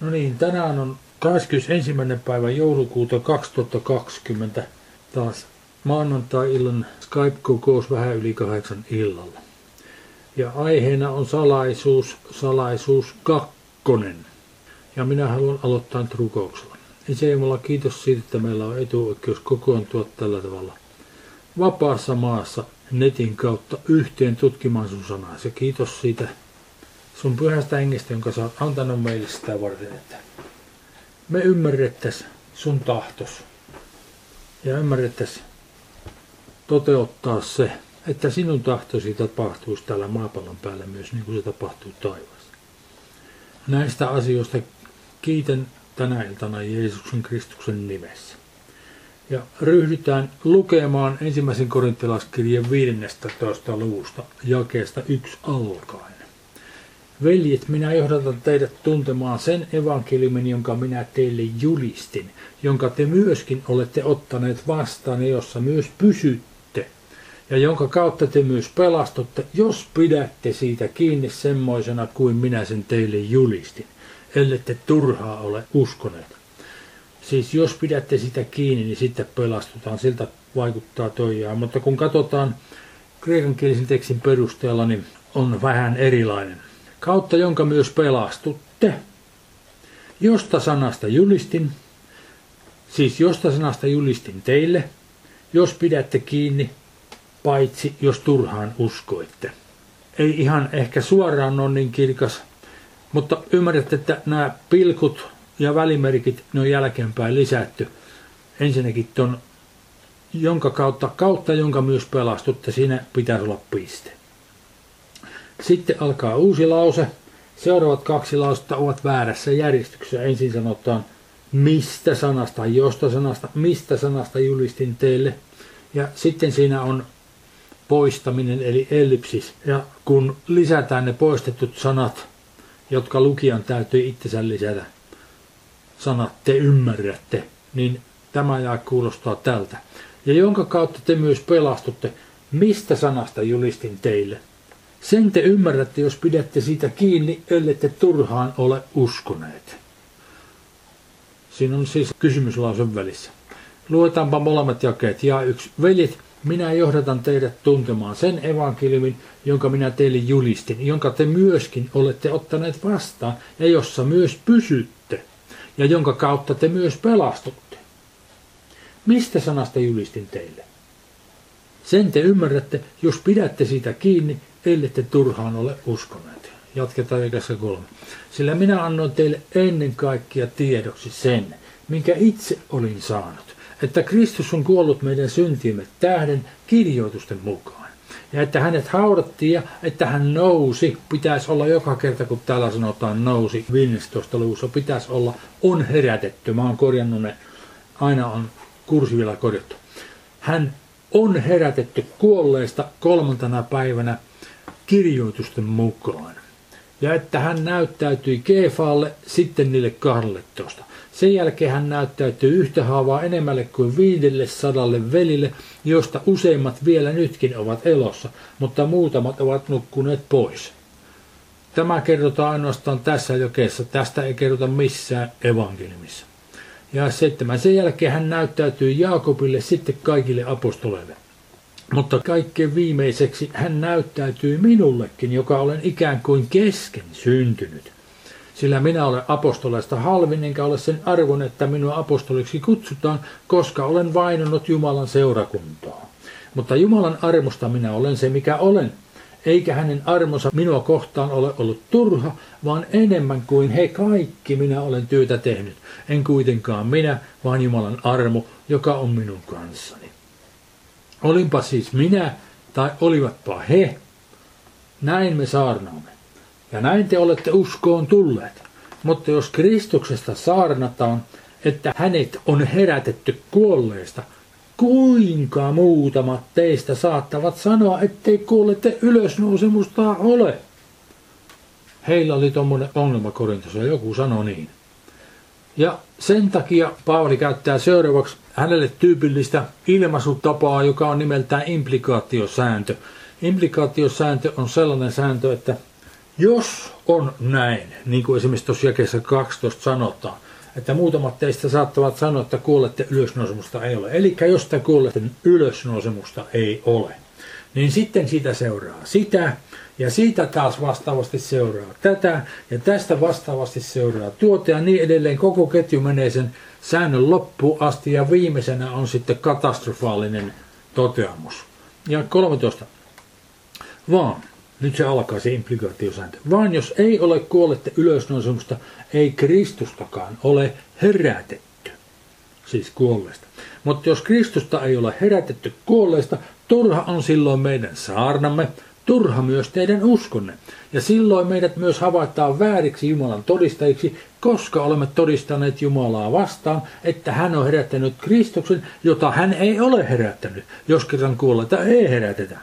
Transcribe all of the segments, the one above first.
No niin, tänään on 21. päivä joulukuuta 2020 taas maanantai-illan Skype-kokous vähän yli kahdeksan illalla. Ja aiheena on salaisuus, salaisuus kakkonen. Ja minä haluan aloittaa nyt rukouksella. Isä Jumala, kiitos siitä, että meillä on etuoikeus kokoontua tällä tavalla vapaassa maassa netin kautta yhteen tutkimaan sun sanaa. Ja kiitos siitä sun pyhästä hengestä, jonka sä oot antanut meille sitä varten, että me ymmärrettäis sun tahtos ja ymmärrettäis toteuttaa se, että sinun tahtosi tapahtuisi täällä maapallon päällä myös niin kuin se tapahtuu taivaassa. Näistä asioista kiitän tänä iltana Jeesuksen Kristuksen nimessä. Ja ryhdytään lukemaan ensimmäisen korintilaskirjan 15. luvusta jakeesta yksi alkaen. Veljet, minä johdatan teidät tuntemaan sen evankeliumin, jonka minä teille julistin, jonka te myöskin olette ottaneet vastaan ja jossa myös pysytte, ja jonka kautta te myös pelastutte, jos pidätte siitä kiinni semmoisena kuin minä sen teille julistin, ellette turhaa ole uskoneet. Siis jos pidätte sitä kiinni, niin sitten pelastutaan, siltä vaikuttaa toijaan, mutta kun katsotaan kreikankielisen tekstin perusteella, niin on vähän erilainen kautta jonka myös pelastutte. Josta sanasta julistin, siis josta sanasta julistin teille, jos pidätte kiinni, paitsi jos turhaan uskoitte. Ei ihan ehkä suoraan ole niin kirkas, mutta ymmärrätte, että nämä pilkut ja välimerkit, ne on jälkeenpäin lisätty. Ensinnäkin ton, jonka kautta, kautta jonka myös pelastutte, siinä pitäisi olla piste. Sitten alkaa uusi lause. Seuraavat kaksi lausetta ovat väärässä järjestyksessä. Ensin sanotaan mistä sanasta, josta sanasta, mistä sanasta julistin teille. Ja sitten siinä on poistaminen eli ellipsis. Ja kun lisätään ne poistetut sanat, jotka lukijan täytyy itsensä lisätä, sanat te ymmärrätte, niin tämä jää kuulostaa tältä. Ja jonka kautta te myös pelastutte, mistä sanasta julistin teille. Sen te ymmärrätte, jos pidätte siitä kiinni, ellette turhaan ole uskoneet. Siinä on siis kysymyslausen välissä. Luetaanpa molemmat jakeet. Ja yksi. Veljet, minä johdatan teidät tuntemaan sen evankeliumin, jonka minä teille julistin, jonka te myöskin olette ottaneet vastaan ja jossa myös pysytte, ja jonka kautta te myös pelastutte. Mistä sanasta julistin teille? Sen te ymmärrätte, jos pidätte siitä kiinni, ellette turhaan ole uskoneet. Jatketaan ikässä kolme. Sillä minä annoin teille ennen kaikkea tiedoksi sen, minkä itse olin saanut, että Kristus on kuollut meidän syntiimme tähden kirjoitusten mukaan. Ja että hänet haudattiin ja että hän nousi, pitäisi olla joka kerta kun täällä sanotaan nousi 15 luvussa, pitäisi olla on herätetty. Mä oon korjannut ne, aina on kursivilla korjattu. Hän on herätetty kuolleista kolmantena päivänä kirjoitusten mukaan. Ja että hän näyttäytyi Keefalle, sitten niille 12. Sen jälkeen hän näyttäytyy yhtä haavaa enemmälle kuin viidelle sadalle velille, josta useimmat vielä nytkin ovat elossa, mutta muutamat ovat nukkuneet pois. Tämä kerrotaan ainoastaan tässä jokeessa, tästä ei kerrota missään evankeliumissa. Ja seitsemän. Sen jälkeen hän näyttäytyy Jaakobille sitten kaikille apostoleille. Mutta kaikkein viimeiseksi hän näyttäytyy minullekin, joka olen ikään kuin kesken syntynyt. Sillä minä olen apostoleista halvin, enkä ole sen arvon, että minua apostoliksi kutsutaan, koska olen vainonnut Jumalan seurakuntaa. Mutta Jumalan armosta minä olen se, mikä olen, eikä hänen armonsa minua kohtaan ole ollut turha, vaan enemmän kuin he kaikki minä olen työtä tehnyt. En kuitenkaan minä, vaan Jumalan armo, joka on minun kanssani. Olinpa siis minä tai olivatpa he, näin me saarnaamme. Ja näin te olette uskoon tulleet. Mutta jos Kristuksesta saarnataan, että hänet on herätetty kuolleista, kuinka muutamat teistä saattavat sanoa, ettei kuollette ylösnousemusta ole? Heillä oli tuommoinen ongelma Korintossa, joku sanoi niin. Ja sen takia Paavali käyttää seuraavaksi hänelle tyypillistä ilmaisutapaa, joka on nimeltään implikaatiosääntö. Implikaatiosääntö on sellainen sääntö, että Jos on näin, niin kuin esimerkiksi tuossa jakeessa 12 sanotaan, että muutamat teistä saattavat sanoa, että kuolette ylösnousemusta ei ole. Eli jos sitä kuolette ylösnousemusta ei ole, niin sitten siitä seuraa sitä, ja siitä taas vastaavasti seuraa tätä, ja tästä vastaavasti seuraa tuota, ja niin edelleen. Koko ketju menee sen säännön loppuun asti, ja viimeisenä on sitten katastrofaalinen toteamus. Ja 13. Vaan, nyt se alkaa se implikaatiosääntö. Vaan jos ei ole kuollette ylösnousemusta, ei Kristustakaan ole herätetty. Siis kuolleesta. Mutta jos Kristusta ei ole herätetty kuolleesta, turha on silloin meidän saarnamme, turha myös teidän uskonne. Ja silloin meidät myös havaitaan vääriksi Jumalan todistajiksi, koska olemme todistaneet Jumalaa vastaan, että hän on herättänyt Kristuksen, jota hän ei ole herättänyt, jos kerran kuolleita ei herätetä.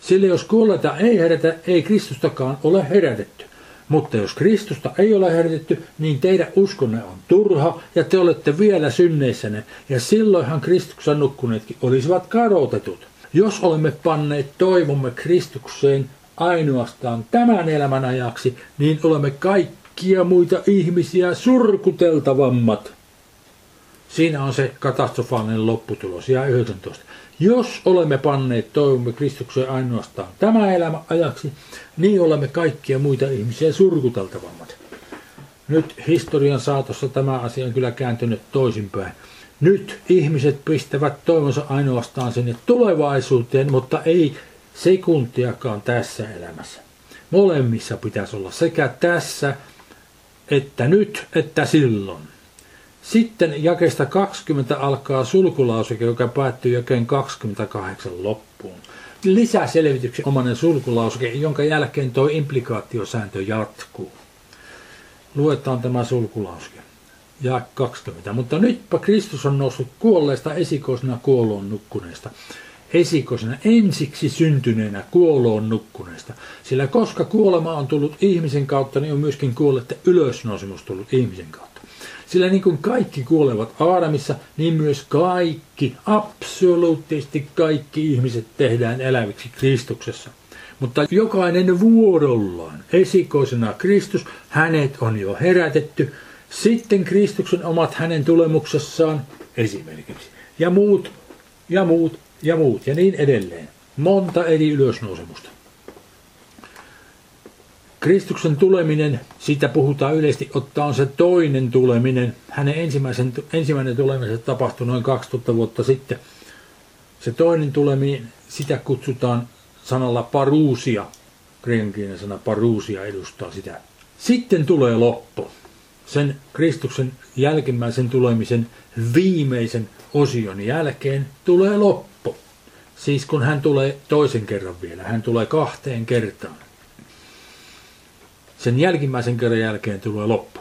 Sillä jos kuolleita ei herätä, ei Kristustakaan ole herätetty. Mutta jos Kristusta ei ole herätetty, niin teidän uskonne on turha ja te olette vielä synneissänne, ja silloinhan Kristuksen nukkuneetkin olisivat kadotetut. Jos olemme panneet toivomme Kristukseen ainoastaan tämän elämän ajaksi, niin olemme kaikkia muita ihmisiä surkuteltavammat. Siinä on se katastrofaalinen lopputulos, ja 19. Jos olemme panneet toivomme Kristukseen ainoastaan tämä elämä ajaksi, niin olemme kaikkia muita ihmisiä surkuteltavammat. Nyt historian saatossa tämä asia on kyllä kääntynyt toisinpäin. Nyt ihmiset pistävät toivonsa ainoastaan sinne tulevaisuuteen, mutta ei sekuntiakaan tässä elämässä. Molemmissa pitäisi olla sekä tässä että nyt että silloin. Sitten jakesta 20 alkaa sulkulauseke, joka päättyy jakeen 28 loppuun. Lisäselvityksen omanen sulkulauseke, jonka jälkeen tuo implikaatiosääntö jatkuu. Luetaan tämä sulkulauseke. Ja 20. Mutta nytpä Kristus on noussut kuolleesta esikoisena kuoloon nukkuneesta. Esikoisena ensiksi syntyneenä kuoloon nukkuneesta. Sillä koska kuolema on tullut ihmisen kautta, niin on myöskin kuollette ylösnousemus tullut ihmisen kautta. Sillä niin kuin kaikki kuolevat Aadamissa, niin myös kaikki, absoluuttisesti kaikki ihmiset tehdään eläviksi Kristuksessa. Mutta jokainen vuorollaan, esikoisena Kristus, hänet on jo herätetty, sitten Kristuksen omat hänen tulemuksessaan esimerkiksi. Ja muut, ja muut, ja muut, ja niin edelleen. Monta eri ylösnousemusta. Kristuksen tuleminen, siitä puhutaan yleisesti ottaa on se toinen tuleminen. Hänen ensimmäisen, ensimmäinen tuleminen tapahtui noin 2000 vuotta sitten. Se toinen tuleminen, sitä kutsutaan sanalla paruusia. Kreikan sana paruusia edustaa sitä. Sitten tulee loppu. Sen Kristuksen jälkimmäisen tulemisen viimeisen osion jälkeen tulee loppu. Siis kun hän tulee toisen kerran vielä, hän tulee kahteen kertaan. Sen jälkimmäisen kerran jälkeen tulee loppu.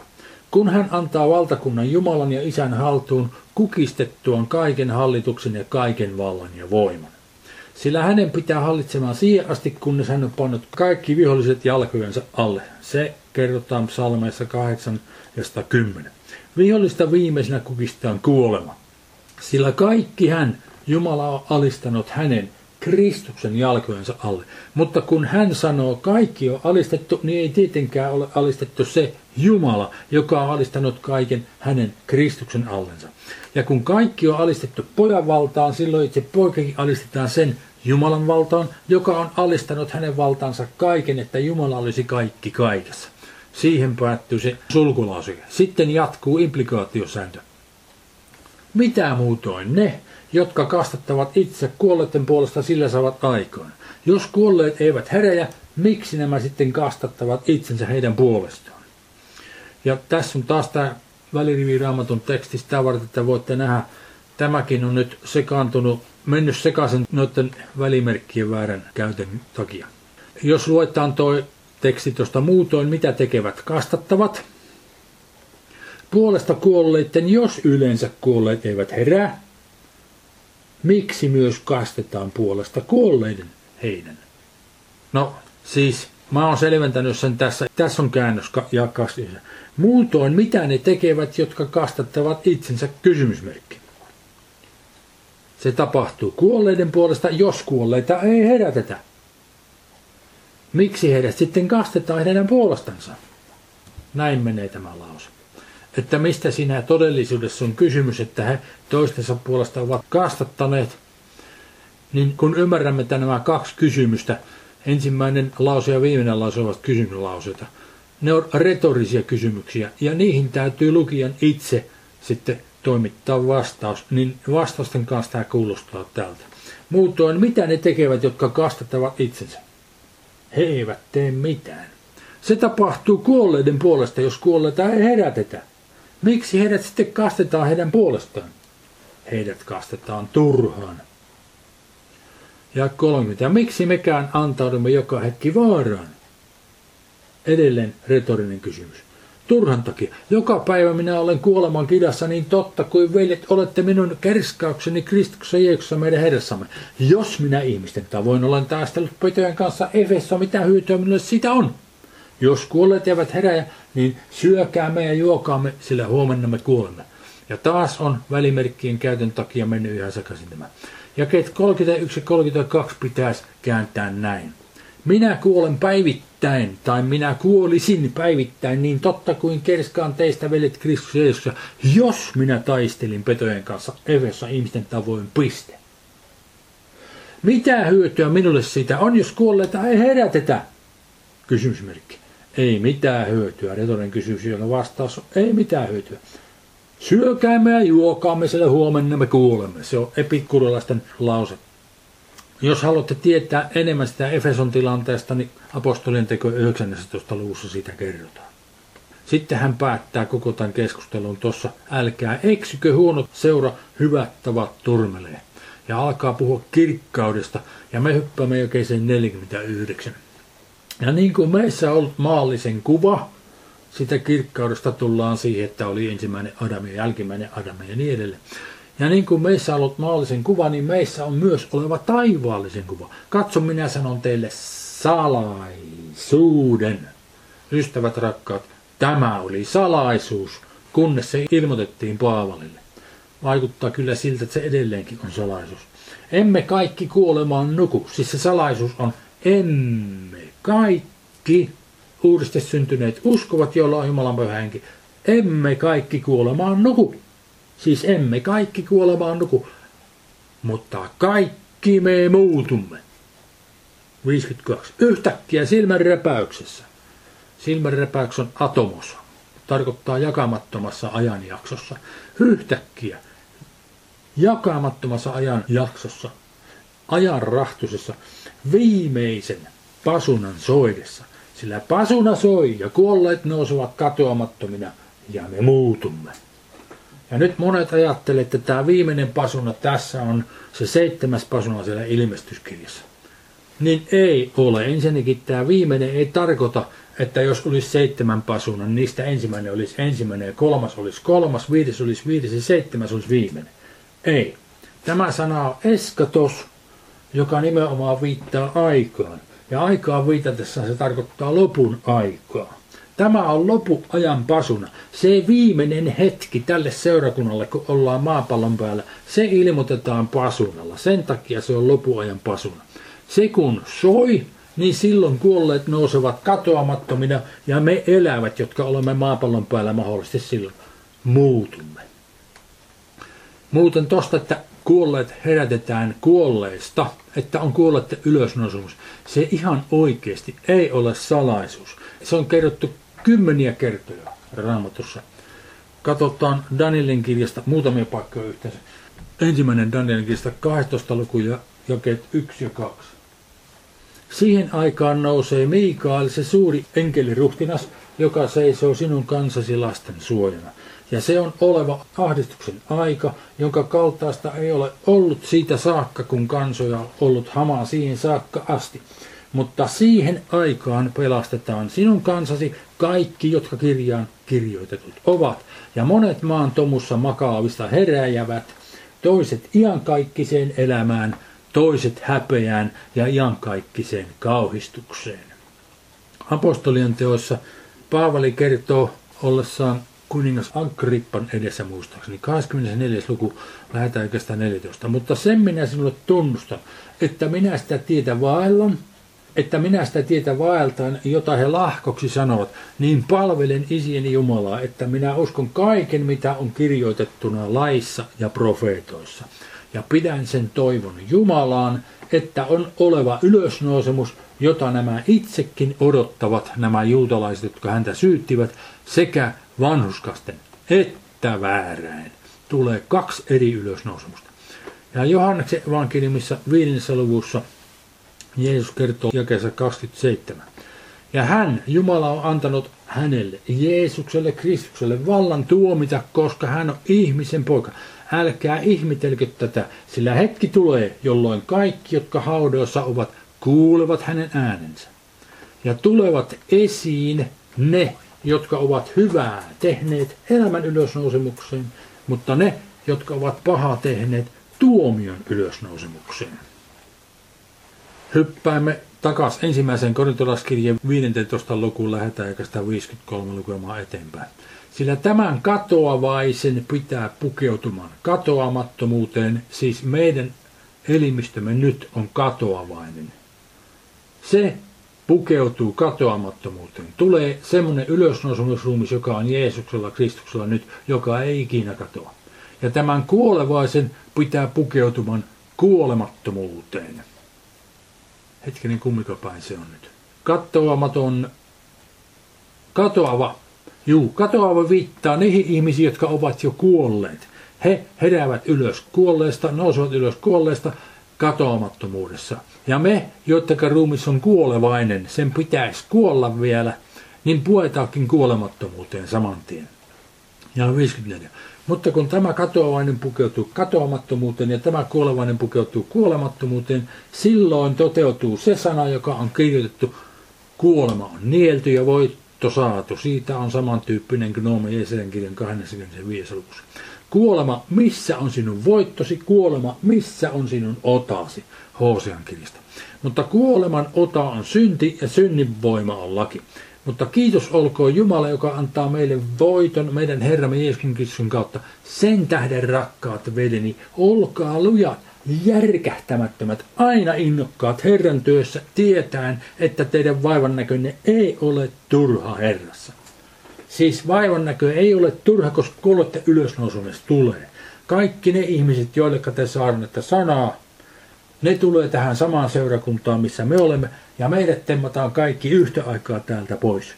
Kun hän antaa valtakunnan Jumalan ja Isän haltuun kukistettuaan kaiken hallituksen ja kaiken vallan ja voiman. Sillä hänen pitää hallitsemaan siihen asti, kunnes hän on pannut kaikki viholliset jalkojensa alle. Se kerrotaan psalmeissa 8 ja 110. Vihollista viimeisenä kukistaan kuolema. Sillä kaikki hän, Jumala on alistanut hänen Kristuksen jalkojensa alle. Mutta kun hän sanoo, kaikki on alistettu, niin ei tietenkään ole alistettu se Jumala, joka on alistanut kaiken hänen Kristuksen allensa. Ja kun kaikki on alistettu pojan valtaan, silloin itse poikakin alistetaan sen Jumalan valtaan, joka on alistanut hänen valtaansa kaiken, että Jumala olisi kaikki kaikessa. Siihen päättyy se sulkulauseke. Sitten jatkuu implikaatiosääntö. Mitä muutoin ne, jotka kastattavat itse kuolleiden puolesta sillä saavat aikaan. Jos kuolleet eivät heräjä, miksi nämä sitten kastattavat itsensä heidän puolestaan? Ja tässä on taas tämä välirivi raamatun teksti sitä varten, että voitte nähdä, tämäkin on nyt sekaantunut, mennyt sekaisin noiden välimerkkien väärän käytön takia. Jos luetaan tuo teksti tuosta muutoin, mitä tekevät kastattavat, puolesta kuolleiden, jos yleensä kuolleet eivät herää, miksi myös kastetaan puolesta kuolleiden heidän. No siis mä oon selventänyt sen tässä. Tässä on käännös ja kasvissa. Muutoin mitä ne tekevät, jotka kastattavat itsensä kysymysmerkki. Se tapahtuu kuolleiden puolesta, jos kuolleita ei herätetä. Miksi heidät sitten kastetaan heidän puolestansa? Näin menee tämä lause. Että mistä siinä todellisuudessa on kysymys, että he toistensa puolesta ovat kastattaneet, niin kun ymmärrämme että nämä kaksi kysymystä, ensimmäinen lause ja viimeinen lause ovat kysymyslauseita, ne on retorisia kysymyksiä ja niihin täytyy lukijan itse sitten toimittaa vastaus, niin vastausten kanssa tämä kuulostaa tältä. Muutoin, mitä ne tekevät, jotka kastattavat itsensä? He eivät tee mitään. Se tapahtuu kuolleiden puolesta, jos kuolleita ei herätetä. Miksi heidät sitten kastetaan heidän puolestaan? Heidät kastetaan turhaan. Ja 30. Miksi mekään antaudumme joka hetki vaaraan? Edelleen retorinen kysymys. Turhan takia. Joka päivä minä olen kuoleman kidassa niin totta kuin veljet olette minun kerskaukseni Kristuksessa Jeesuksessa meidän herrassamme. Jos minä ihmisten tavoin olen taistellut pötöjen kanssa Efessa, mitä hyötyä minulle siitä on? Jos kuolleet eivät heräjä, niin syökäämme ja juokaamme, sillä huomenna me kuolemme. Ja taas on välimerkkien käytön takia mennyt yhä sekaisin tämä. Ja 31 32 pitäisi kääntää näin. Minä kuolen päivittäin, tai minä kuolisin päivittäin, niin totta kuin kerskaan teistä veljet Kristus jos minä taistelin petojen kanssa Efessa ihmisten tavoin piste. Mitä hyötyä minulle siitä on, jos kuolleita ei herätetä? Kysymysmerkki. Ei mitään hyötyä. Retorinen kysymys, jonka vastaus on ei mitään hyötyä. Syökäämme ja juokaamme, sillä huomenna me kuulemme. Se on epikurilaisten lause. Jos haluatte tietää enemmän sitä Efeson tilanteesta, niin apostolien teko 19. luvussa siitä kerrotaan. Sitten hän päättää koko tämän keskustelun tuossa, älkää eksykö huonot seura, hyvät tavat turmelee. Ja alkaa puhua kirkkaudesta, ja me hyppäämme jokeiseen 49. Ja niin kuin meissä on ollut maallisen kuva, sitä kirkkaudesta tullaan siihen, että oli ensimmäinen Adam ja jälkimmäinen Adam ja niin edelleen. Ja niin kuin meissä on ollut maallisen kuva, niin meissä on myös oleva taivaallisen kuva. Katso, minä sanon teille salaisuuden. Ystävät rakkaat, tämä oli salaisuus, kunnes se ilmoitettiin Paavalille. Vaikuttaa kyllä siltä, että se edelleenkin on salaisuus. Emme kaikki kuolemaan nuku. Siis se salaisuus on emme kaikki uudesti syntyneet uskovat, joilla on Jumalan pyhä. Emme kaikki kuolemaan nuku. Siis emme kaikki kuolemaan nuku, mutta kaikki me muutumme. 52. Yhtäkkiä silmänrepäyksessä. Silmänrepäyks on atomos. Tarkoittaa jakamattomassa ajanjaksossa. Yhtäkkiä jakamattomassa ajanjaksossa, ajanrahtusessa, viimeisen pasunan soidessa. Sillä pasuna soi ja kuolleet nousevat katoamattomina ja me muutumme. Ja nyt monet ajattelevat, että tämä viimeinen pasuna tässä on se seitsemäs pasuna siellä ilmestyskirjassa. Niin ei ole. Ensinnäkin tämä viimeinen ei tarkoita, että jos olisi seitsemän pasuna, niin niistä ensimmäinen olisi ensimmäinen ja kolmas olisi kolmas, viides olisi viides ja seitsemäs olisi viimeinen. Ei. Tämä sana on eskatos, joka nimenomaan viittaa aikaan. Ja aikaa viitatessa se tarkoittaa lopun aikaa. Tämä on lopuajan pasuna. Se viimeinen hetki tälle seurakunnalle, kun ollaan maapallon päällä, se ilmoitetaan pasunalla. Sen takia se on lopuajan pasuna. Se kun soi, niin silloin kuolleet nousevat katoamattomina ja me elävät, jotka olemme maapallon päällä mahdollisesti silloin, muutumme. Muuten tosta, että kuolleet herätetään kuolleista, että on kuolleiden ylösnousemus, se ihan oikeasti ei ole salaisuus. Se on kerrottu kymmeniä kertoja raamatussa. Katsotaan Danielin kirjasta muutamia paikkoja yhteensä. Ensimmäinen Danielin kirjasta 12 luku ja jakeet 1 ja 2. Siihen aikaan nousee Miikael, se suuri enkeliruhtinas, joka seisoo sinun kansasi lasten suojana. Ja se on oleva ahdistuksen aika, jonka kaltaista ei ole ollut siitä saakka, kun kansoja on ollut hamaa siihen saakka asti. Mutta siihen aikaan pelastetaan sinun kansasi kaikki, jotka kirjaan kirjoitetut ovat. Ja monet maan tomussa makaavista heräjävät, toiset iankaikkiseen elämään, toiset häpeään ja iankaikkiseen kauhistukseen. Apostolien teoissa Paavali kertoo ollessaan kuningas Agrippan edessä muistaakseni. 24. luku lähetään oikeastaan 14. Mutta sen minä sinulle tunnustan, että minä sitä tietä vaellan, että minä sitä tietä vaeltaan, jota he lahkoksi sanovat, niin palvelen isieni Jumalaa, että minä uskon kaiken, mitä on kirjoitettuna laissa ja profeetoissa. Ja pidän sen toivon Jumalaan, että on oleva ylösnousemus, jota nämä itsekin odottavat, nämä juutalaiset, jotka häntä syyttivät, sekä vanhuskasten että vääräin. Tulee kaksi eri ylösnousemusta. Ja Johanneksen evankeliumissa viidennessä luvussa Jeesus kertoo jakeessa 27. Ja hän, Jumala on antanut hänelle, Jeesukselle, Kristukselle vallan tuomita, koska hän on ihmisen poika. Älkää ihmetelkö tätä, sillä hetki tulee, jolloin kaikki, jotka haudoissa ovat, kuulevat hänen äänensä. Ja tulevat esiin ne, jotka ovat hyvää tehneet elämän ylösnousemukseen, mutta ne, jotka ovat pahaa tehneet tuomion ylösnousemukseen. Hyppäämme takaisin ensimmäiseen korintolaskirjeen 15. lukuun lähetään eikä 53 lukemaan eteenpäin. Sillä tämän katoavaisen pitää pukeutumaan katoamattomuuteen, siis meidän elimistömme nyt on katoavainen. Se pukeutuu katoamattomuuteen. Tulee semmoinen ylösnousemusruumis, joka on Jeesuksella, Kristuksella nyt, joka ei ikinä katoa. Ja tämän kuolevaisen pitää pukeutumaan kuolemattomuuteen. Hetkinen, kummikopäin se on nyt. Katoamaton, katoava, juu, katoava viittaa niihin ihmisiin, jotka ovat jo kuolleet. He heräävät ylös kuolleesta, nousevat ylös kuolleesta katoamattomuudessa. Ja me, joidenka ruumis on kuolevainen, sen pitäisi kuolla vielä, niin puetaakin kuolemattomuuteen saman tien. Ja 54. Mutta kun tämä katoavainen pukeutuu katoamattomuuteen ja tämä kuolevainen pukeutuu kuolemattomuuteen, silloin toteutuu se sana, joka on kirjoitettu, kuolema on nielty ja voitto saatu. Siitä on samantyyppinen Gnome Jeesajan kirjan 25. luvussa. Kuolema, missä on sinun voittosi? Kuolema, missä on sinun otasi? Hosean kirjasta. Mutta kuoleman ota on synti ja synnin voima on laki. Mutta kiitos olkoon Jumala, joka antaa meille voiton meidän Herramme Jeesuksen Kristuksen kautta. Sen tähden rakkaat veljeni, olkaa lujat, järkähtämättömät, aina innokkaat Herran työssä, tietäen, että teidän vaivan näkönne ei ole turha Herrassa. Siis vaivan näkö ei ole turha, koska kuulette ylösnousumis tulee. Kaikki ne ihmiset, joille te saarnatte sanaa, ne tulee tähän samaan seurakuntaan, missä me olemme, ja meidät temmataan kaikki yhtä aikaa täältä pois.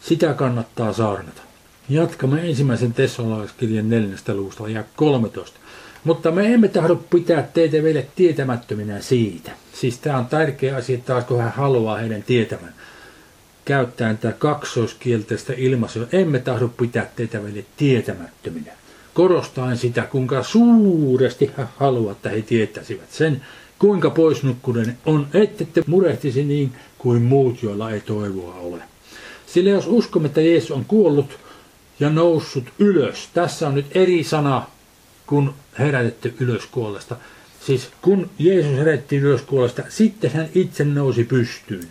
Sitä kannattaa saarnata. Jatkamme ensimmäisen tessalaiskirjan neljästä luvusta ja 13. Mutta me emme tahdo pitää teitä vielä tietämättöminä siitä. Siis tämä on tärkeä asia taas, kun hän haluaa heidän tietämään. Käyttäen tätä kaksoiskielteistä ilmaisua. Emme tahdo pitää teitä vielä tietämättöminä korostaen sitä, kuinka suuresti hän haluaa, että he tietäisivät sen, kuinka poisnukkunen on, ettette murehtisi niin kuin muut, joilla ei toivoa ole. Sillä jos uskomme, että Jeesus on kuollut ja noussut ylös, tässä on nyt eri sana kuin herätetty ylös kuolesta. Siis kun Jeesus herätti ylös kuolesta, sitten hän itse nousi pystyyn.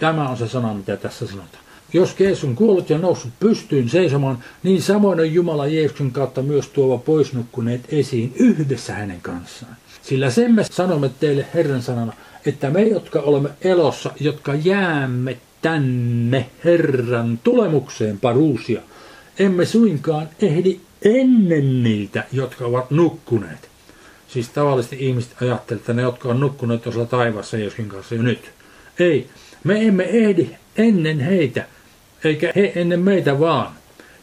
Tämä on se sana, mitä tässä sanotaan. Jos Jeesus on kuollut ja noussut pystyyn seisomaan, niin samoin on Jumala Jeesuksen kautta myös tuova poisnukkuneet esiin yhdessä hänen kanssaan. Sillä sen me sanomme teille Herran sanana, että me, jotka olemme elossa, jotka jäämme tänne Herran tulemukseen paruusia, emme suinkaan ehdi ennen niitä, jotka ovat nukkuneet. Siis tavallisesti ihmiset ajattelevat, että ne, jotka on nukkuneet tuossa taivassa Jeesuksen kanssa jo nyt. Ei, me emme ehdi ennen heitä, eikä he ennen meitä vaan.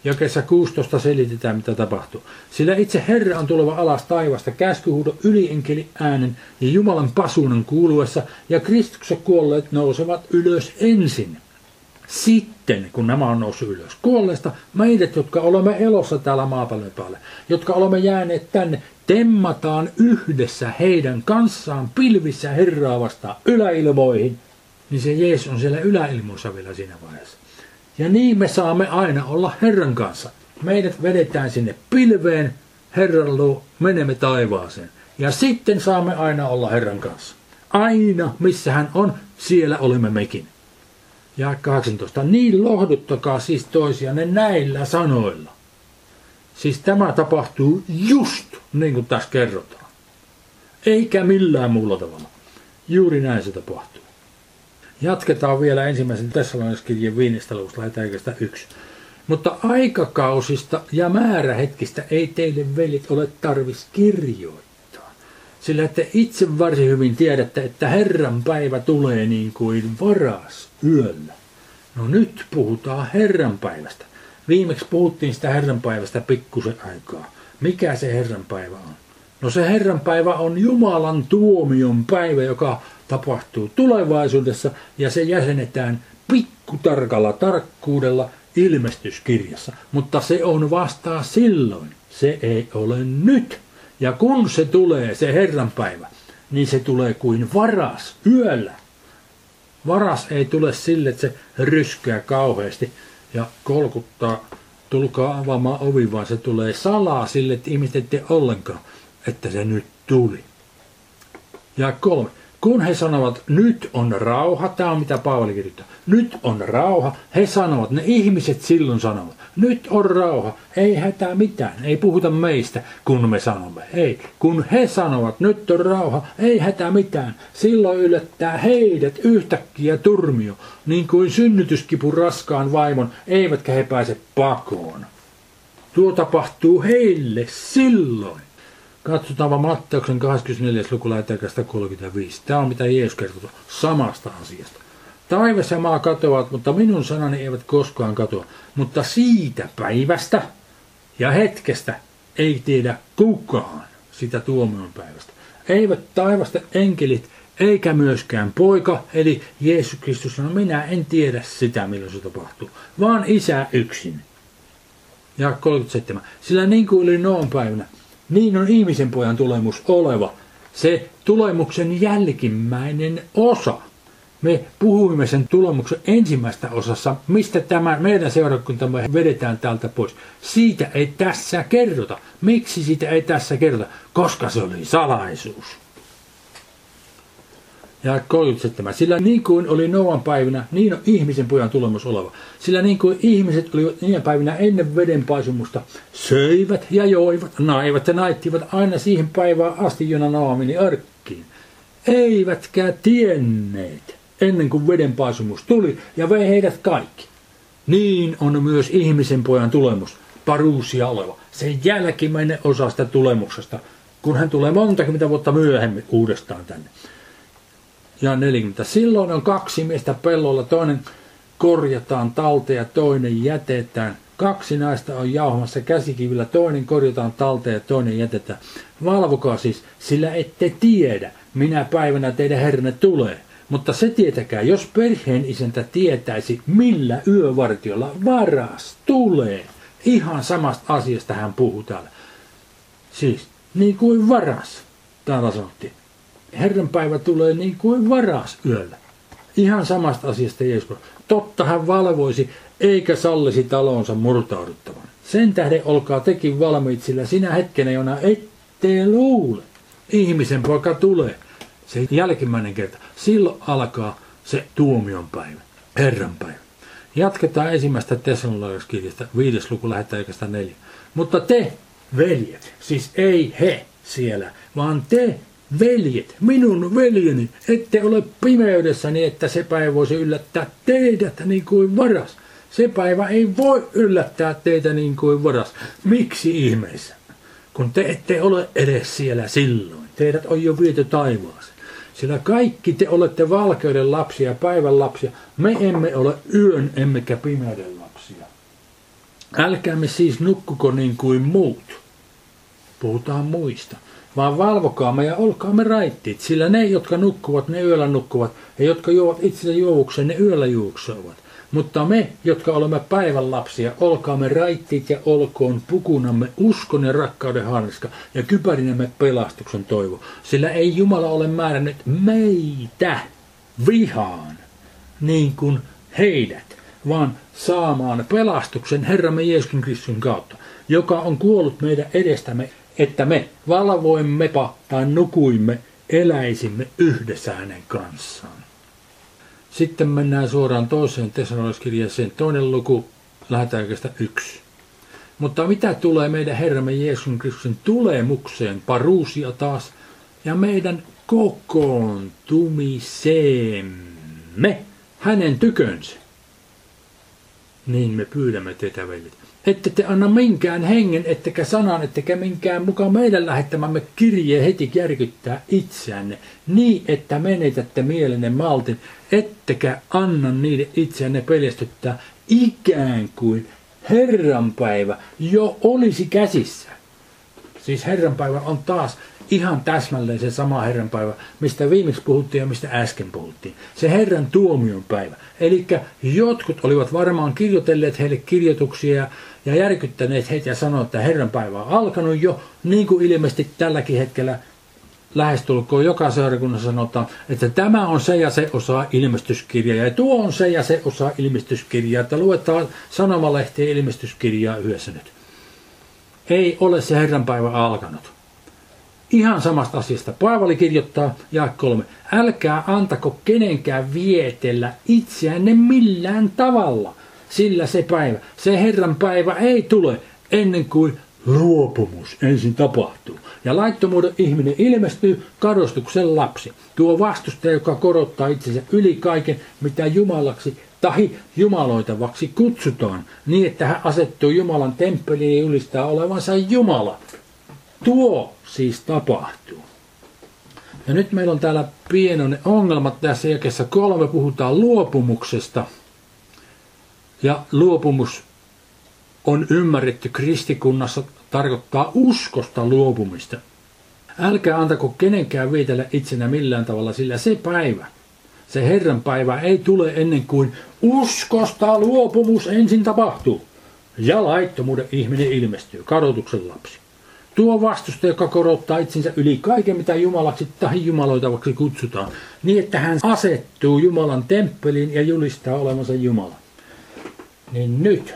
Jakessa 16 selitetään, mitä tapahtuu. Sillä itse Herra on tuleva alas taivasta käskyhuudo ylienkeli äänen ja Jumalan pasuunan kuuluessa, ja Kristuksen kuolleet nousevat ylös ensin. Sitten, kun nämä on noussut ylös kuolleesta, meidät, jotka olemme elossa täällä maapallon päällä, jotka olemme jääneet tänne, temmataan yhdessä heidän kanssaan pilvissä Herraa vastaan yläilmoihin, niin se Jeesus on siellä yläilmoissa vielä siinä vaiheessa. Ja niin me saamme aina olla Herran kanssa. Meidät vedetään sinne pilveen, Herran luo, menemme taivaaseen. Ja sitten saamme aina olla Herran kanssa. Aina, missä hän on, siellä olemme mekin. Ja 18. Niin lohduttakaa siis toisianne näillä sanoilla. Siis tämä tapahtuu just niin kuin tässä kerrotaan. Eikä millään muulla tavalla. Juuri näin se tapahtuu. Jatketaan vielä ensimmäisen Tessaloniskirjeen viidestä luvusta, lähdetään yksi. Mutta aikakausista ja määrähetkistä ei teille velit ole tarvis kirjoittaa. Sillä te itse varsin hyvin tiedätte, että Herran päivä tulee niin kuin varas yöllä. No nyt puhutaan Herran päivästä. Viimeksi puhuttiin sitä Herran päivästä pikkusen aikaa. Mikä se Herran päivä on? No se Herran päivä on Jumalan tuomion päivä, joka tapahtuu tulevaisuudessa ja se jäsenetään pikkutarkalla tarkkuudella ilmestyskirjassa. Mutta se on vasta silloin. Se ei ole nyt. Ja kun se tulee, se Herran päivä, niin se tulee kuin varas yöllä. Varas ei tule sille, että se ryskää kauheasti ja kolkuttaa, tulkaa avaamaan ovi, vaan se tulee salaa sille, että ihmiset ette ollenkaan, että se nyt tuli. Ja kolme. Kun he sanovat, nyt on rauha, tämä on mitä Paavali kirjoittaa, nyt on rauha, he sanovat, ne ihmiset silloin sanovat, nyt on rauha, ei hätää mitään, ei puhuta meistä, kun me sanomme, ei. Kun he sanovat, nyt on rauha, ei hätää mitään, silloin yllättää heidät yhtäkkiä turmio, niin kuin synnytyskipu raskaan vaimon, eivätkä he pääse pakoon. Tuo tapahtuu heille silloin. Katsotaan vaan Matteuksen 24. luku 35. Tämä on mitä Jeesus kertoo samasta asiasta. Taivas ja maa katoavat, mutta minun sanani eivät koskaan katoa. Mutta siitä päivästä ja hetkestä ei tiedä kukaan sitä tuomion päivästä. Eivät taivasta enkelit eikä myöskään poika, eli Jeesus Kristus sanoi, minä en tiedä sitä, milloin se tapahtuu, vaan isä yksin. Ja 37. Sillä niin kuin oli noon päivänä, niin on ihmisen pojan tulemus oleva. Se tulemuksen jälkimmäinen osa. Me puhuimme sen tulemuksen ensimmäistä osassa, mistä tämä meidän seurakuntamme vedetään täältä pois. Siitä ei tässä kerrota. Miksi siitä ei tässä kerrota? Koska se oli salaisuus. Ja 37. Sillä niin kuin oli Noan päivinä, niin on ihmisen pojan tulemus oleva. Sillä niin kuin ihmiset olivat niinä päivinä ennen vedenpaisumusta, söivät ja joivat, naivat ja naittivat aina siihen päivään asti, jona Noa meni arkkiin. Eivätkä tienneet ennen kuin vedenpaisumus tuli ja vei heidät kaikki. Niin on myös ihmisen pojan tulemus, paruusia oleva, se jälkimmäinen osa sitä tulemuksesta, kun hän tulee monta vuotta myöhemmin uudestaan tänne ja 40. Silloin on kaksi miestä pellolla, toinen korjataan talteen ja toinen jätetään. Kaksi naista on jauhamassa käsikivillä, toinen korjataan talteen ja toinen jätetään. Valvokaa siis, sillä ette tiedä, minä päivänä teidän herranne tulee. Mutta se tietäkää, jos perheen isäntä tietäisi, millä yövartiolla varas tulee. Ihan samasta asiasta hän puhuu täällä. Siis, niin kuin varas, täällä sanottiin. Herran päivä tulee niin kuin varas yöllä. Ihan samasta asiasta Jeesus. Totta hän valvoisi, eikä sallisi talonsa murtauduttavan. Sen tähden olkaa tekin valmiit, sillä sinä hetkenä, jona ette luule. Ihmisen poika tulee. Se jälkimmäinen kerta. Silloin alkaa se tuomion päivä, Herran päivä. Jatketaan ensimmäistä Tessalonalaiskirjasta, viides luku lähettää neljä. Mutta te, veljet, siis ei he siellä, vaan te, veljet, minun veljeni, ette ole pimeydessäni, että se päivä voisi yllättää teidät niin kuin varas. Se päivä ei voi yllättää teitä niin kuin varas. Miksi ihmeessä? Kun te ette ole edes siellä silloin. Teidät on jo viety taivaaseen. Sillä kaikki te olette valkeuden lapsia, päivän lapsia. Me emme ole yön emmekä pimeyden lapsia. Älkäämme siis nukkuko niin kuin muut. Puhutaan muista vaan valvokaamme ja olkaamme raittiit, sillä ne, jotka nukkuvat, ne yöllä nukkuvat, ja jotka juovat itsensä juovukseen, ne yöllä juoksevat. Mutta me, jotka olemme päivän lapsia, olkaamme raittiit ja olkoon pukunamme uskon ja rakkauden harska ja kypärinämme pelastuksen toivo. Sillä ei Jumala ole määrännyt meitä vihaan, niin kuin heidät, vaan saamaan pelastuksen Herramme Jeesuksen Kristuksen kautta, joka on kuollut meidän edestämme että me valvoimmepa tai nukuimme, eläisimme yhdessä hänen kanssaan. Sitten mennään suoraan toiseen tesanolaiskirjeeseen, toinen luku, lähdetään yksi. Mutta mitä tulee meidän Herramme Jeesuksen Kristuksen tulemukseen, paruusia taas, ja meidän kokoontumiseemme hänen tykönsä. Niin me pyydämme teitä, veljet. Ette te anna minkään hengen, ettekä sanan, ettekä minkään mukaan meidän lähettämämme kirje heti järkyttää itseänne, niin että menetätte mielenne maltin, ettekä anna niiden itseänne peljestyttää ikään kuin Herran päivä jo olisi käsissä. Siis Herran päivä on taas ihan täsmälleen se sama Herran päivä, mistä viimeksi puhuttiin ja mistä äsken puhuttiin. Se Herran tuomion päivä. Eli jotkut olivat varmaan kirjoitelleet heille kirjoituksia ja järkyttäneet heitä ja sanoneet, että Herran päivä on alkanut jo, niin kuin ilmeisesti tälläkin hetkellä lähestulkoon joka seurakunnassa sanotaan, että tämä on se ja se osa ilmestyskirjaa ja tuo on se ja se osa ilmestyskirjaa, että luetaan sanomalehtiä ilmestyskirjaa yhdessä nyt. Ei ole se Herran päivä alkanut. Ihan samasta asiasta. Paavali kirjoittaa, ja kolme, älkää antako kenenkään vietellä itseänne millään tavalla, sillä se päivä, se Herran päivä ei tule ennen kuin luopumus ensin tapahtuu. Ja laittomuuden ihminen ilmestyy kadostuksen lapsi. Tuo vastustaja, joka korottaa itsensä yli kaiken, mitä Jumalaksi tahi jumaloitavaksi kutsutaan, niin että hän asettuu Jumalan temppeliin ja julistaa olevansa Jumala. Tuo siis tapahtuu. Ja nyt meillä on täällä pienoinen ongelma tässä jakessa kolme. Puhutaan luopumuksesta. Ja luopumus on ymmärretty kristikunnassa tarkoittaa uskosta luopumista. Älkää antako kenenkään viitellä itsenä millään tavalla, sillä se päivä, se Herran päivä ei tule ennen kuin uskosta luopumus ensin tapahtuu. Ja laittomuuden ihminen ilmestyy, kadotuksen lapsi. Tuo vastusta, joka korottaa itsensä yli kaiken, mitä Jumalaksi tai jumaloitavaksi kutsutaan, niin että hän asettuu Jumalan temppeliin ja julistaa olevansa Jumala. Niin nyt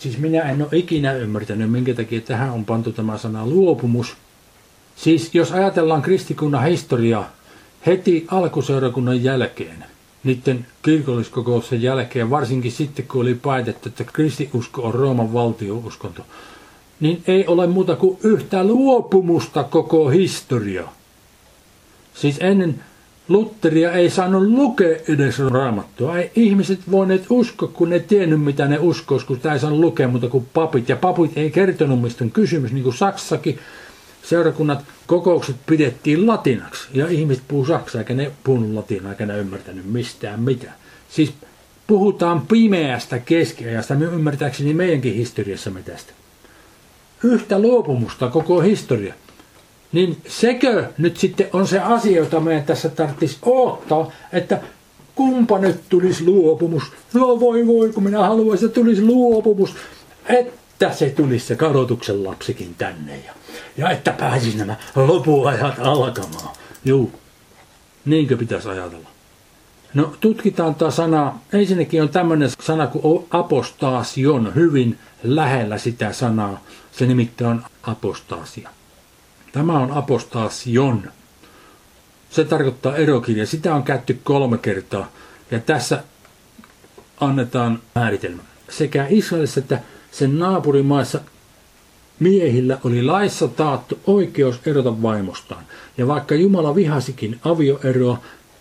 Siis minä en ole ikinä ymmärtänyt, minkä takia tähän on pantu tämä sana luopumus. Siis jos ajatellaan kristikunnan historiaa heti alkuseurakunnan jälkeen, niiden kirkolliskokouksen jälkeen, varsinkin sitten kun oli päätetty, että kristiusko on Rooman valtiouskonto, niin ei ole muuta kuin yhtä luopumusta koko historia. Siis ennen Lutteria ei saanut lukea edes raamattua. Ei ihmiset voineet uskoa, kun ne tiennyt mitä ne uskois, kun sitä ei saanut lukea muuta kuin papit. Ja papit ei kertonut mistä on kysymys, niin kuin Saksakin. Seurakunnat, kokoukset pidettiin latinaksi ja ihmiset puhuu saksaa, eikä ne puhunut latinaa, eikä ne ymmärtänyt mistään mitään. Siis puhutaan pimeästä keskiajasta, me ymmärtääkseni meidänkin historiassamme tästä. Yhtä luopumusta koko historia. Niin sekö nyt sitten on se asia, jota meidän tässä tarvitsisi odottaa, että kumpa nyt tulisi luopumus. No voi voi, kun minä haluaisin, että tulisi luopumus. Että se tulisi se kadotuksen lapsikin tänne ja, ja että pääsisi nämä lopuajat alkamaan. Juu, niinkö pitäisi ajatella? No tutkitaan tämä sana. Ensinnäkin on tämmöinen sana kuin apostasion hyvin lähellä sitä sanaa. Se nimittäin on apostasia. Tämä on apostasion. Se tarkoittaa erokirja. Sitä on käytetty kolme kertaa. Ja tässä annetaan määritelmä. Sekä Israelissa että sen naapurimaissa miehillä oli laissa taattu oikeus erota vaimostaan. Ja vaikka Jumala vihasikin avioeroa,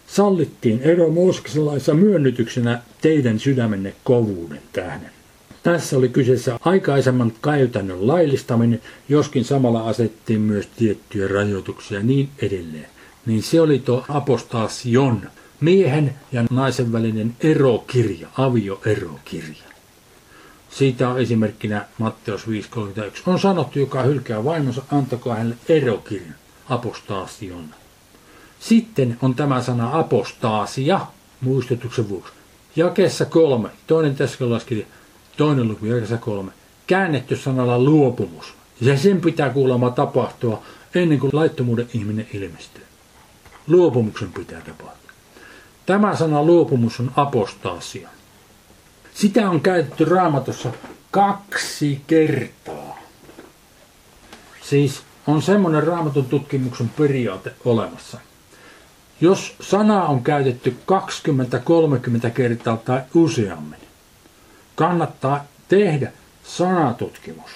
sallittiin ero Mooseksen laissa myönnytyksenä teidän sydämenne kovuuden tähden. Tässä oli kyseessä aikaisemman käytännön laillistaminen, joskin samalla asettiin myös tiettyjä rajoituksia niin edelleen. Niin se oli tuo apostasion, miehen ja naisen välinen erokirja, avioerokirja. Siitä on esimerkkinä Matteus 5.31. On sanottu, joka hylkää vaimonsa, antakaa hänelle erokirjan, apostasion. Sitten on tämä sana apostaasia, muistutuksen vuoksi. Jakessa kolme, toinen teskalaiskirja, Toinen luku, jakessa kolme. Käännetty sanalla luopumus. Ja sen pitää kuulemma tapahtua ennen kuin laittomuuden ihminen ilmestyy. Luopumuksen pitää tapahtua. Tämä sana luopumus on apostaasia. Sitä on käytetty raamatussa kaksi kertaa. Siis on semmoinen raamatun tutkimuksen periaate olemassa. Jos sana on käytetty 20-30 kertaa tai useammin, kannattaa tehdä sanatutkimus.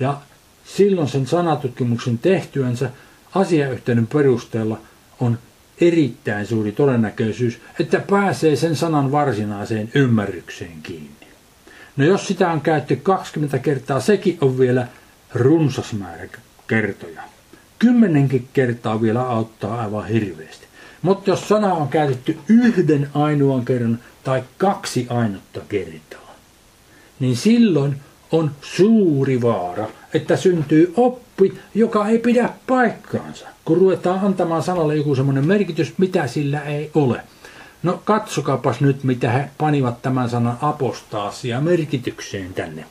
Ja silloin sen sanatutkimuksen tehtyänsä asiayhteyden perusteella on erittäin suuri todennäköisyys, että pääsee sen sanan varsinaiseen ymmärrykseen kiinni. No jos sitä on käytetty 20 kertaa, sekin on vielä runsas määrä kertoja. Kymmenenkin kertaa vielä auttaa aivan hirveästi. Mutta jos sana on käytetty yhden ainoan kerran tai kaksi ainutta kertaa, niin silloin on suuri vaara, että syntyy oppi, joka ei pidä paikkaansa, kun ruvetaan antamaan sanalle joku semmoinen merkitys, mitä sillä ei ole. No katsokaapas nyt, mitä he panivat tämän sanan apostaasia merkitykseen tänne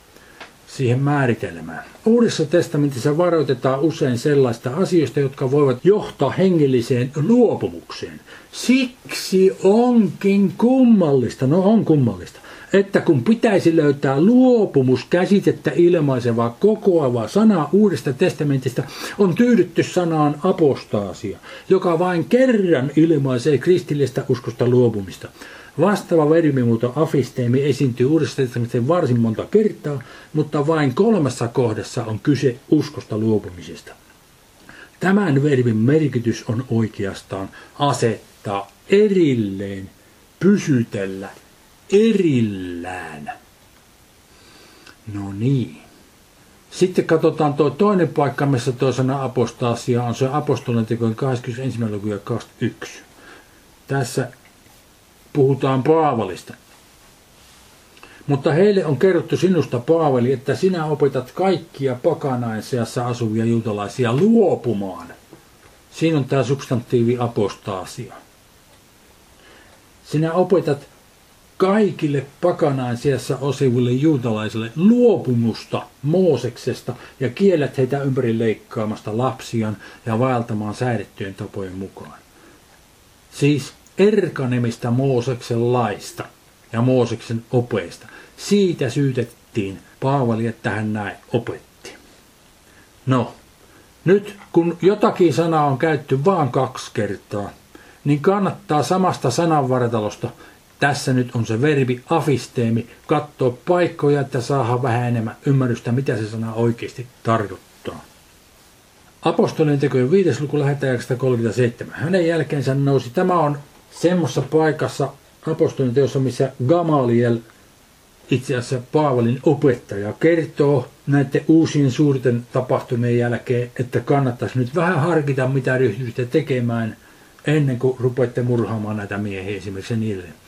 siihen määritelmään. Uudessa testamentissa varoitetaan usein sellaista asioista, jotka voivat johtaa hengelliseen luopumukseen. Siksi onkin kummallista, no on kummallista, että kun pitäisi löytää luopumuskäsitettä ilmaisevaa kokoavaa sanaa uudesta testamentista, on tyydytty sanaan apostaasia, joka vain kerran ilmaisee kristillistä uskosta luopumista. Vastaava verbimuoto afisteemi esiintyy Uudessa testamentissa varsin monta kertaa, mutta vain kolmessa kohdassa on kyse uskosta luopumisesta. Tämän verbin merkitys on oikeastaan asettaa erilleen, pysytellä erillään. No niin. Sitten katsotaan tuo toinen paikka, missä tuo sana apostaasia on se apostolien tekojen 21. luku ja 21. Tässä puhutaan Paavalista. Mutta heille on kerrottu sinusta, Paavali, että sinä opetat kaikkia pakanain seassa asuvia juutalaisia luopumaan. Siinä on tämä substantiivi apostaasia. Sinä opetat kaikille pakanain sijassa osiville juutalaisille luopumusta Mooseksesta ja kiellät heitä ympäri leikkaamasta lapsiaan ja vaeltamaan säädettyjen tapojen mukaan. Siis erkanemista Mooseksen laista ja Mooseksen opeista. Siitä syytettiin Paavali, että hän näin opetti. No, nyt kun jotakin sanaa on käytetty vain kaksi kertaa, niin kannattaa samasta sananvartalosta tässä nyt on se verbi afisteemi, katsoa paikkoja, että saadaan vähän enemmän ymmärrystä, mitä se sana oikeasti tarkoittaa. Apostolien tekojen viides luku lähetään 37. Hänen jälkeensä nousi, tämä on semmoisessa paikassa apostolien teossa, missä Gamaliel, itse asiassa Paavalin opettaja, kertoo näiden uusien suurten tapahtumien jälkeen, että kannattaisi nyt vähän harkita, mitä ryhdytte tekemään ennen kuin rupeatte murhaamaan näitä miehiä esimerkiksi niille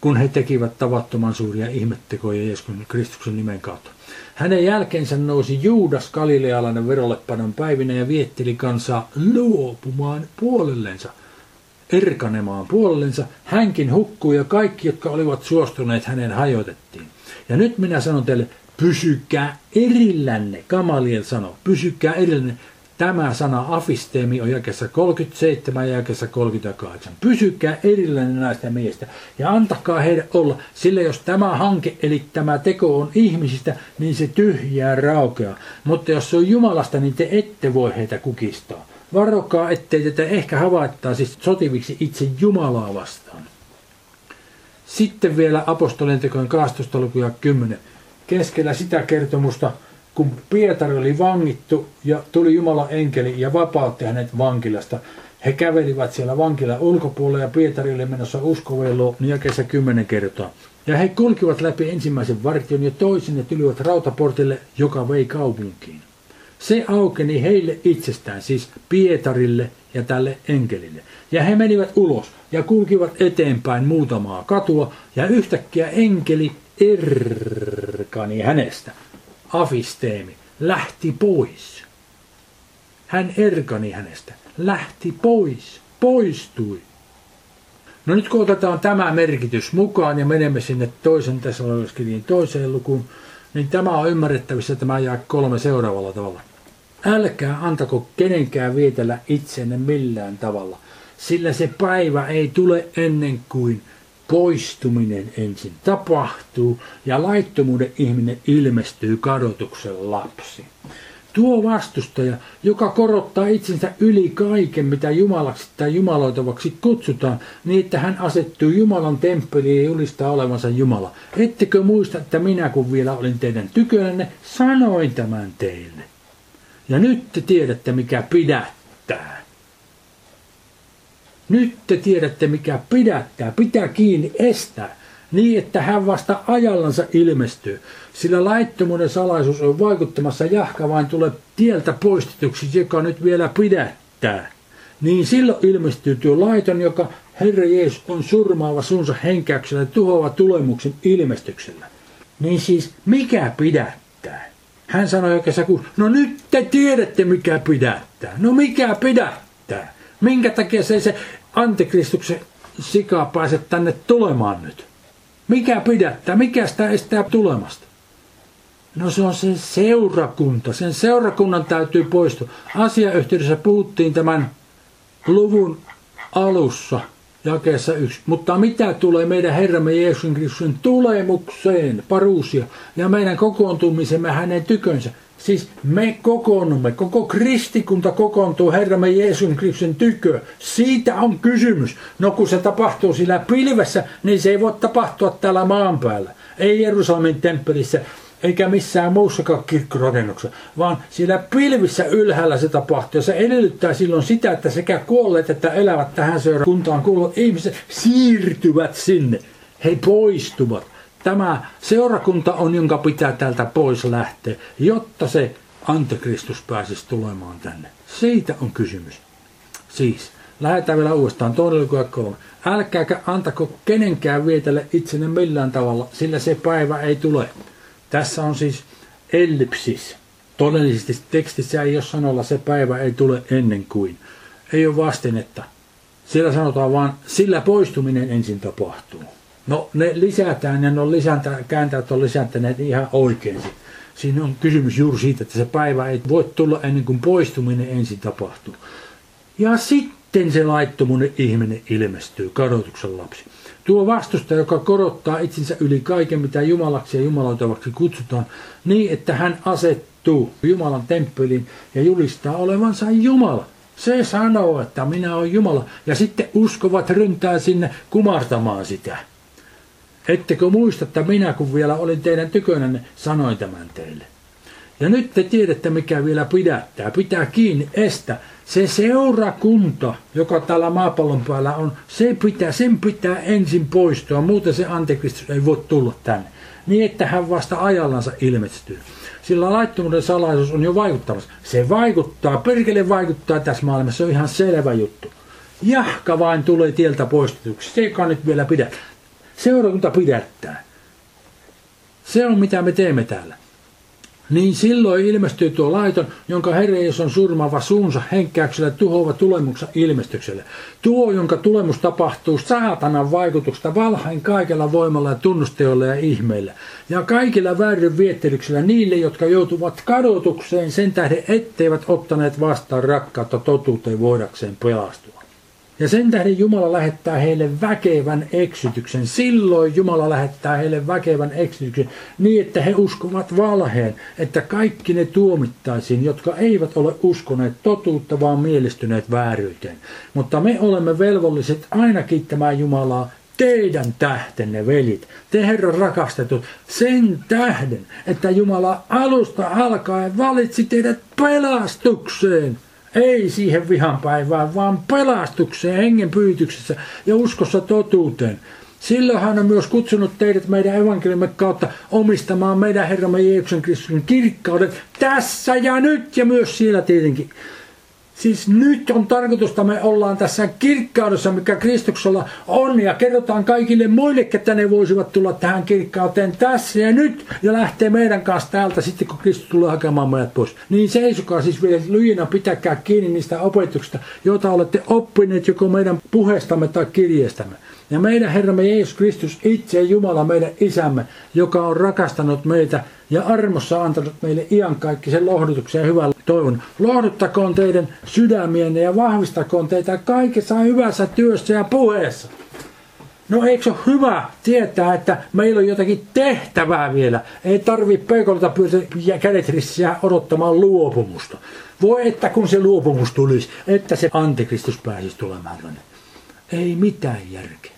kun he tekivät tavattoman suuria ihmettekoja Jeesuksen Kristuksen nimen kautta. Hänen jälkeensä nousi Juudas galilealainen verollepanon päivinä ja vietteli kansaa luopumaan puolellensa, erkanemaan puolellensa. Hänkin hukkui ja kaikki, jotka olivat suostuneet hänen hajotettiin. Ja nyt minä sanon teille, pysykää erillänne, Kamaliel sanoi, pysykää erillänne, Tämä sana afisteemi on jakessa 37 ja jakessa 38. Pysykää erillinen näistä miestä ja antakaa heidän olla, sillä jos tämä hanke eli tämä teko on ihmisistä, niin se tyhjää raukeaa. Mutta jos se on Jumalasta, niin te ette voi heitä kukistaa. Varokaa, ettei tätä ehkä havaittaisi sotiviksi itse Jumalaa vastaan. Sitten vielä apostolien tekojen 12. lukuja 10. Keskellä sitä kertomusta kun Pietari oli vangittu ja tuli Jumalan enkeli ja vapautti hänet vankilasta, he kävelivät siellä vankilan ulkopuolella ja Pietari oli menossa uskovelloon niin jakeessa kymmenen kertaa. Ja he kulkivat läpi ensimmäisen vartion ja toisen ja tulivat rautaportille, joka vei kaupunkiin. Se aukeni heille itsestään, siis Pietarille ja tälle enkelille. Ja he menivät ulos ja kulkivat eteenpäin muutamaa katua, ja yhtäkkiä enkeli erkani hänestä afisteemi, lähti pois. Hän erkani hänestä, lähti pois, poistui. No nyt kun otetaan tämä merkitys mukaan ja menemme sinne toisen tesaloniskirjeen toiseen lukuun, niin tämä on ymmärrettävissä tämä jää kolme seuraavalla tavalla. Älkää antako kenenkään vietellä itsenne millään tavalla, sillä se päivä ei tule ennen kuin poistuminen ensin tapahtuu ja laittomuuden ihminen ilmestyy kadotuksen lapsi. Tuo vastustaja, joka korottaa itsensä yli kaiken, mitä jumalaksi tai jumaloitavaksi kutsutaan, niin että hän asettuu Jumalan temppeliin ja julistaa olevansa Jumala. Ettekö muista, että minä kun vielä olin teidän tykönänne, sanoin tämän teille. Ja nyt te tiedätte, mikä pidättää. Nyt te tiedätte, mikä pidättää, pitää kiinni, estää, niin että hän vasta ajallansa ilmestyy. Sillä laittomuuden salaisuus on vaikuttamassa jahka vain tulee tieltä poistetuksi, joka nyt vielä pidättää. Niin silloin ilmestyy tuo laiton, joka Herra Jeesus on surmaava sunsa henkäyksellä tuhoava tulemuksen ilmestyksellä. Niin siis mikä pidättää? Hän sanoi oikeassa kun, no nyt te tiedätte mikä pidättää. No mikä pidättää? Minkä takia se, se antikristuksen sika pääse tänne tulemaan nyt? Mikä pidättää? Mikä sitä estää tulemasta? No se on se seurakunta. Sen seurakunnan täytyy poistua. Asiayhteydessä puhuttiin tämän luvun alussa jakeessa yksi. Mutta mitä tulee meidän Herramme Jeesuksen Kristuksen tulemukseen, paruusia, ja meidän kokoontumisemme hänen tykönsä. Siis me kokoonnumme, koko kristikunta kokoontuu Herramme Jeesuksen Kristuksen tykö. Siitä on kysymys. No kun se tapahtuu sillä pilvessä, niin se ei voi tapahtua täällä maan päällä. Ei Jerusalemin temppelissä, eikä missään muussakaan kirkkorakennuksessa, vaan siellä pilvissä ylhäällä se tapahtuu. Ja se edellyttää silloin sitä, että sekä kuolleet että elävät tähän seurakuntaan kuuluvat ihmiset siirtyvät sinne. He poistuvat. Tämä seurakunta on, jonka pitää täältä pois lähteä, jotta se antikristus pääsisi tulemaan tänne. Siitä on kysymys. Siis, lähdetään vielä uudestaan toinen kolme. Älkääkä antako kenenkään vietelle itsenne millään tavalla, sillä se päivä ei tule tässä on siis ellipsis. Todellisesti tekstissä ei ole sanolla se päivä ei tule ennen kuin. Ei ole vastinetta. Siellä sanotaan vaan, sillä poistuminen ensin tapahtuu. No ne lisätään ja ne on lisäntä, kääntäjät on lisääntäneet ihan oikein. Siinä on kysymys juuri siitä, että se päivä ei voi tulla ennen kuin poistuminen ensin tapahtuu. Ja sitten se laittomuuden ihminen ilmestyy, kadotuksen lapsi. Tuo vastusta, joka korottaa itsensä yli kaiken, mitä jumalaksi ja jumaloitavaksi kutsutaan, niin että hän asettuu Jumalan temppeliin ja julistaa olevansa Jumala. Se sanoo, että minä olen Jumala. Ja sitten uskovat ryntää sinne kumartamaan sitä. Ettekö muista, että minä kun vielä olin teidän tykönänne, sanoin tämän teille. Ja nyt te tiedätte, mikä vielä pidättää. Pitää kiinni, estä. Se seurakunta, joka tällä maapallon päällä on, se pitää, sen pitää ensin poistua. Muuten se antikristus ei voi tulla tänne. Niin, että hän vasta ajallansa ilmestyy. Sillä laittomuuden salaisuus on jo vaikuttamassa. Se vaikuttaa, perkele vaikuttaa tässä maailmassa, se on ihan selvä juttu. Jahka vain tulee tieltä poistetuksi. Se ei nyt vielä pidä. Seurakunta pidättää. Se on mitä me teemme täällä niin silloin ilmestyy tuo laiton, jonka Herra Jeesus on surmaava suunsa henkäyksellä tuhoava tulemuksessa ilmestykselle. Tuo, jonka tulemus tapahtuu saatanan vaikutuksesta valhain kaikella voimalla ja tunnusteolla ja ihmeillä. Ja kaikilla väärin viettelyksillä niille, jotka joutuvat kadotukseen sen tähden, etteivät ottaneet vastaan rakkautta totuuteen voidakseen pelastua. Ja sen tähden Jumala lähettää heille väkevän eksytyksen. Silloin Jumala lähettää heille väkevän eksytyksen niin, että he uskovat valheen, että kaikki ne tuomittaisiin, jotka eivät ole uskoneet totuutta, vaan mielistyneet vääryyteen. Mutta me olemme velvolliset aina kiittämään Jumalaa teidän tähtenne, velit, te Herran rakastetut, sen tähden, että Jumala alusta alkaen valitsi teidät pelastukseen – ei siihen vihan päivään, vaan pelastukseen, hengen pyytyksessä ja uskossa totuuteen. Silloin hän on myös kutsunut teidät meidän evankeliumme kautta omistamaan meidän Herramme Jeesuksen Kristuksen kirkkaudet tässä ja nyt ja myös siellä tietenkin. Siis nyt on tarkoitusta, me ollaan tässä kirkkaudessa, mikä Kristuksella on, ja kerrotaan kaikille muille, että ne voisivat tulla tähän kirkkauteen tässä ja nyt, ja lähtee meidän kanssa täältä sitten, kun Kristus tulee hakemaan meidät pois. Niin seisokaa siis vielä lyinä, pitäkää kiinni niistä opetuksista, joita olette oppineet joko meidän puheestamme tai kirjeestämme. Ja meidän Herramme Jeesus Kristus, itse Jumala, meidän isämme, joka on rakastanut meitä ja armossa antanut meille iankaikkisen lohdutuksen ja hyvän toivon. Lohduttakoon teidän sydämienne ja vahvistakoon teitä kaikessa hyvässä työssä ja puheessa. No eikö se ole hyvä tietää, että meillä on jotakin tehtävää vielä. Ei tarvi peikolta ja kädet rissiä odottamaan luopumusta. Voi että kun se luopumus tulisi, että se antikristus pääsisi tulemaan tänne. Ei mitään järkeä.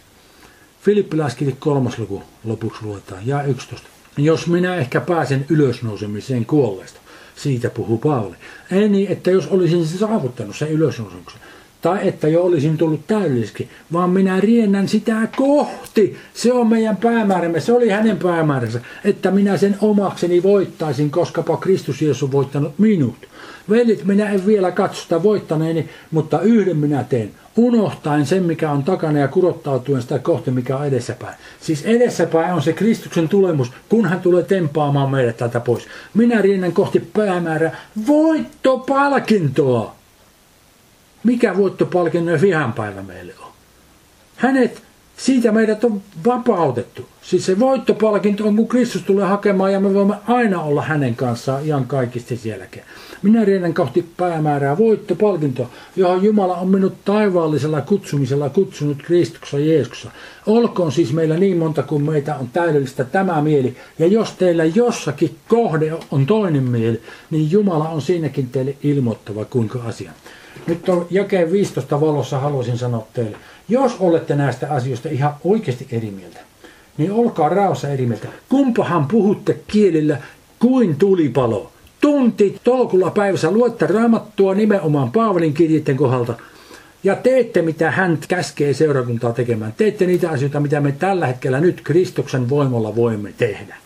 Filippiläiskirja kolmas luku lopuksi luetaan, ja 11. Jos minä ehkä pääsen ylösnousemiseen kuolleesta. Siitä puhuu Paavali. Ei niin, että jos olisin saavuttanut sen ylösnousemuksen, tai että jo olisin tullut täydelliseksi, vaan minä riennän sitä kohti. Se on meidän päämäärämme, se oli hänen päämääränsä, että minä sen omakseni voittaisin, koskapa Kristus Jeesus on voittanut minut. Velit, minä en vielä katso sitä voittaneeni, mutta yhden minä teen. Unohtaen sen, mikä on takana ja kurottautuen sitä kohti, mikä on edessäpäin. Siis edessäpäin on se Kristuksen tulemus, kun hän tulee tempaamaan meidät täältä pois. Minä riennän kohti päämäärää voittopalkintoa. Mikä voittopalkinnon vihanpäivä meille on? Hänet, siitä meidät on vapautettu. Siis se voittopalkinto on, kun Kristus tulee hakemaan ja me voimme aina olla hänen kanssaan ihan kaikista sielläkin. Minä riennän kohti päämäärää voittopalkinto, johon Jumala on minut taivaallisella kutsumisella kutsunut Kristuksessa Jeesuksessa. Olkoon siis meillä niin monta kuin meitä on täydellistä tämä mieli. Ja jos teillä jossakin kohde on toinen mieli, niin Jumala on siinäkin teille ilmoittava kuinka asia. Nyt on jakeen 15 valossa haluaisin sanoa teille, jos olette näistä asioista ihan oikeasti eri mieltä, niin olkaa raossa eri mieltä. Kumpahan puhutte kielillä kuin tulipalo? Tunti tolkulla päivässä luette raamattua nimenomaan Paavalin kirjeiden kohdalta ja teette mitä hän käskee seurakuntaa tekemään. Teette niitä asioita, mitä me tällä hetkellä nyt Kristuksen voimalla voimme tehdä.